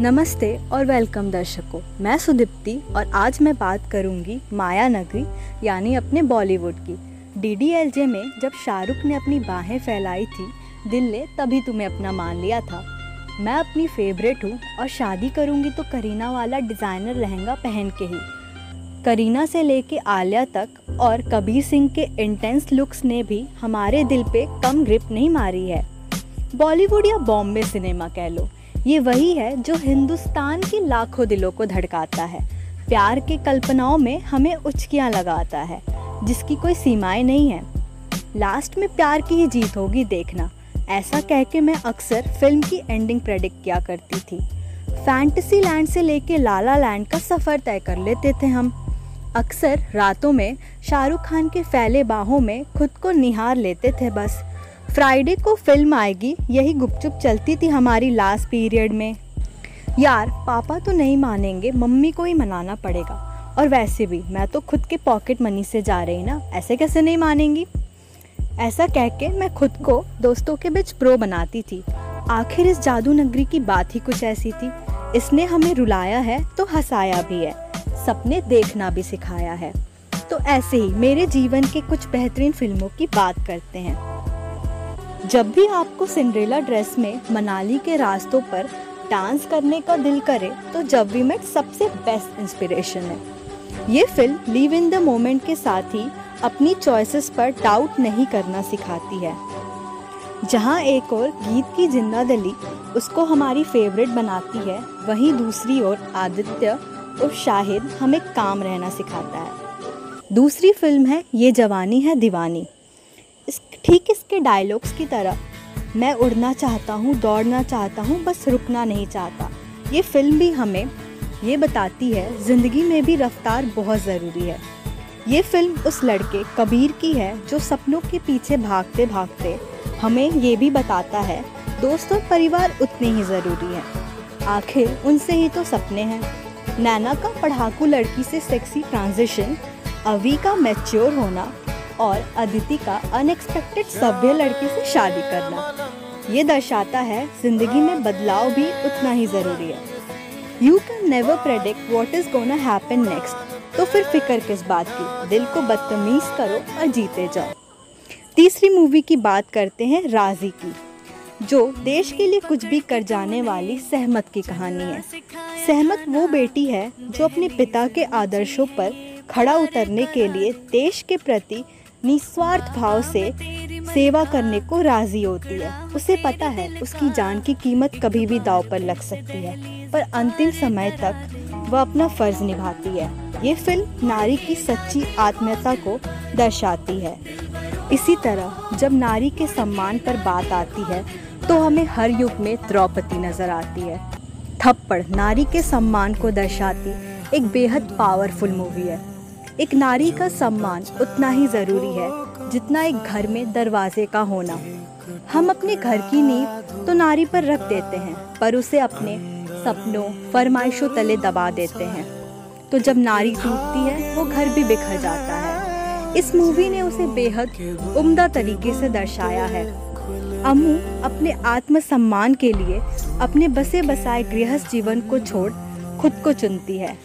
नमस्ते और वेलकम दर्शकों। मैं सुदीप्ति और आज मैं बात करूँगी माया नगरी, यानी अपने बॉलीवुड की। डीडीएलजे में जब शाहरुख ने अपनी बाहें फैलाई थी, दिल ने तभी तुम्हें अपना मान लिया था। मैं अपनी फेवरेट हूँ और शादी करूँगी तो करीना वाला डिज़ाइनर लहंगा पहन के ही। करीना से लेके आलिया तक और कबीर सिंह के इंटेंस लुक्स ने भी हमारे दिल पे कम ग्रिप नहीं मारी है। बॉलीवुड या बॉम्बे सिनेमा कह लो। ये वही है जो हिंदुस्तान के लाखों दिलों को धड़काता है। प्यार के कल्पनाओं में हमें उचकियाँ लगाता है, जिसकी कोई सीमाएँ नहीं है। लास्ट में प्यार की ही जीत होगी देखना। ऐसा कह के मैं अक्सर फ़िल्म की एंडिंग प्रेडिक्ट किया करती थी। फैंटेसी लैंड से लेके लाला लैंड का सफ़र तय कर लेते थे हम। अक्सर रातों में शाहरुख खान के फैले बाहों में खुद को निहार लेते थे बस। फ्राइडे को फ़िल्म आएगी, यही गुपचुप चलती थी हमारी लास्ट पीरियड में। यार, पापा तो नहीं मानेंगे, मम्मी को ही मनाना पड़ेगा। और वैसे भी, मैं तो खुद के पॉकेट मनी से जा रही ना, ऐसे कैसे नहीं मानेंगी? ऐसा कह के मैं खुद को दोस्तों के बीच प्रो बनाती थी। आखिर इस जादू नगरी की बात ही कुछ ऐसी थी। इसने हमें रुलाया है तो हंसाया भी है। सपने देखना भी सिखाया है। तो ऐसे ही मेरे जीवन के कुछ बेहतरीन फ़िल्मों की बात करते हैं। जब भी आपको सिंड्रेला ड्रेस में मनाली के रास्तों पर डांस करने का दिल करे तो जब वी मेट सबसे बेस्ट इंस्पिरेशन है। ये film live in the moment के साथ ही अपनी चॉइसेस पर डाउट नहीं करना सिखाती है। जहाँ एक और गीत की ज़िंदा दिली उसको हमारी फेवरेट बनाती है, वहीं दूसरी ओर आदित्य और शाहिद हमें काम रहना सिखाता है। दूसरी फ़िल्म है, ये जवानी है दीवानी। इस, ठीक इसके डायलॉग्स की तरह। मैं उड़ना चाहता हूँ, दौड़ना चाहता हूँ, बस रुकना नहीं चाहता। ये फ़िल्म भी हमें ये बताती है, ज़िंदगी में भी रफ्तार बहुत ज़रूरी है। ये फ़िल्म उस लड़के, कबीर की है, जो सपनों के पीछे भागते भागते हमें ये भी बताता है, दोस्त और परिवार उतने ही ज़रूरी हैं। आखिर उनसे ही तो सपने हैं। नैना का पढ़ाकू लड़की से सेक्सी ट्रांजिशन अवी का मैच्योर होना और अदिति का अनएक्सपेक्टेड सभ्य लड़की से शादी करना। ये दर्शाता है, ज़िंदगी में बदलाव भी उतना ही ज़रूरी है। You can never predict what is gonna happen next तो फिर फ़िक्र किस बात की? दिल को बदतमीज करो और जीते जाओ। तीसरी मूवी की बात करते हैं राज़ी की, जो देश के लिए कुछ भी कर जाने वाली सहमत की कहानी है। सहमत वो बेटी है, जो अपने पिता के आदर्शों पर खड़ा उतरने के लिए देश के प्रति निस्वार्थ भाव से सेवा करने को राज़ी होती है। उसे पता है, उसकी जान की कीमत कभी भी दाव पर लग सकती है, पर अंतिम समय तक वह अपना फ़र्ज़ निभाती है। ये फ़िल्म नारी की सच्ची आत्मीयता को दर्शाती है। इसी तरह, जब नारी के सम्मान पर बात आती है तो हमें हर युग में द्रौपदी नज़र आती है। थप्पड़ नारी के सम्मान को दर्शाती एक बेहद पावरफुल मूवी है। एक नारी का सम्मान उतना ही ज़रूरी है, जितना एक घर में दरवाजे का होना। हम अपने घर की नींव तो नारी पर रख देते हैं, पर उसे अपने सपनों, फरमाइशों तले दबा देते हैं। तो जब नारी टूटती है, वो घर भी बिखर जाता है। इस मूवी ने उसे बेहद उम्दा तरीके से दर्शाया है। अमू अपने आत्मसम्मान के लिए अपने बसे बसाए गृहस्थ जीवन को छोड़ खुद को चुनती है।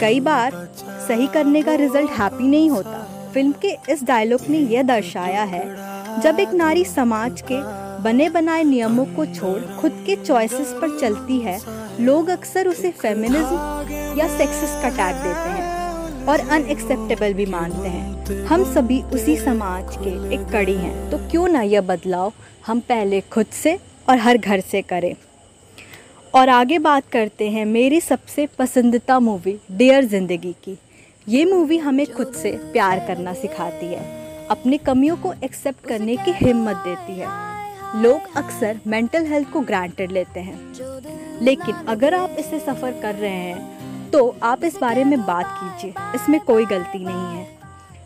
कई बार सही करने का रिज़ल्ट हैप्पी नहीं होता। फ़िल्म के इस डायलॉग ने यह दर्शाया है, जब एक नारी समाज के बने बनाए नियमों को छोड़ खुद के चॉइसेस पर चलती है, लोग अक्सर उसे फेमिनिज्म या सेक्सिस का टैग देते हैं और अनएक्सेप्टेबल भी मानते हैं। हम सभी उसी समाज के एक कड़ी हैं तो क्यों ना यह बदलाव हम पहले खुद से और हर घर से करें? और आगे बात करते हैं मेरी सबसे पसंदीदा मूवी डियर ज़िंदगी की। ये मूवी हमें खुद से प्यार करना सिखाती है। अपनी कमियों को एक्सेप्ट करने की हिम्मत देती है। लोग अक्सर मेंटल हेल्थ को ग्रांटेड लेते हैं। लेकिन अगर आप इसे सफ़र कर रहे हैं तो आप इस बारे में बात कीजिए। इसमें कोई गलती नहीं है।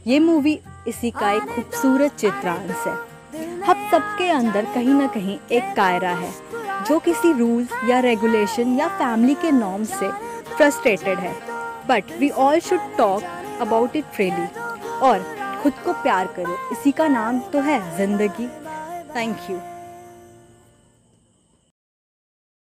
ये मूवी इसी का एक खूबसूरत चित्रांश है। हम सबके अंदर कहीं ना कहीं एक कायरा है। जो किसी रूल्स या रेगुलेशन या फैमिली के नॉर्म से फ्रस्ट्रेटेड है. But we all should talk about it freely और खुद को प्यार करो. इसी का नाम तो है ज़िंदगी. Thank you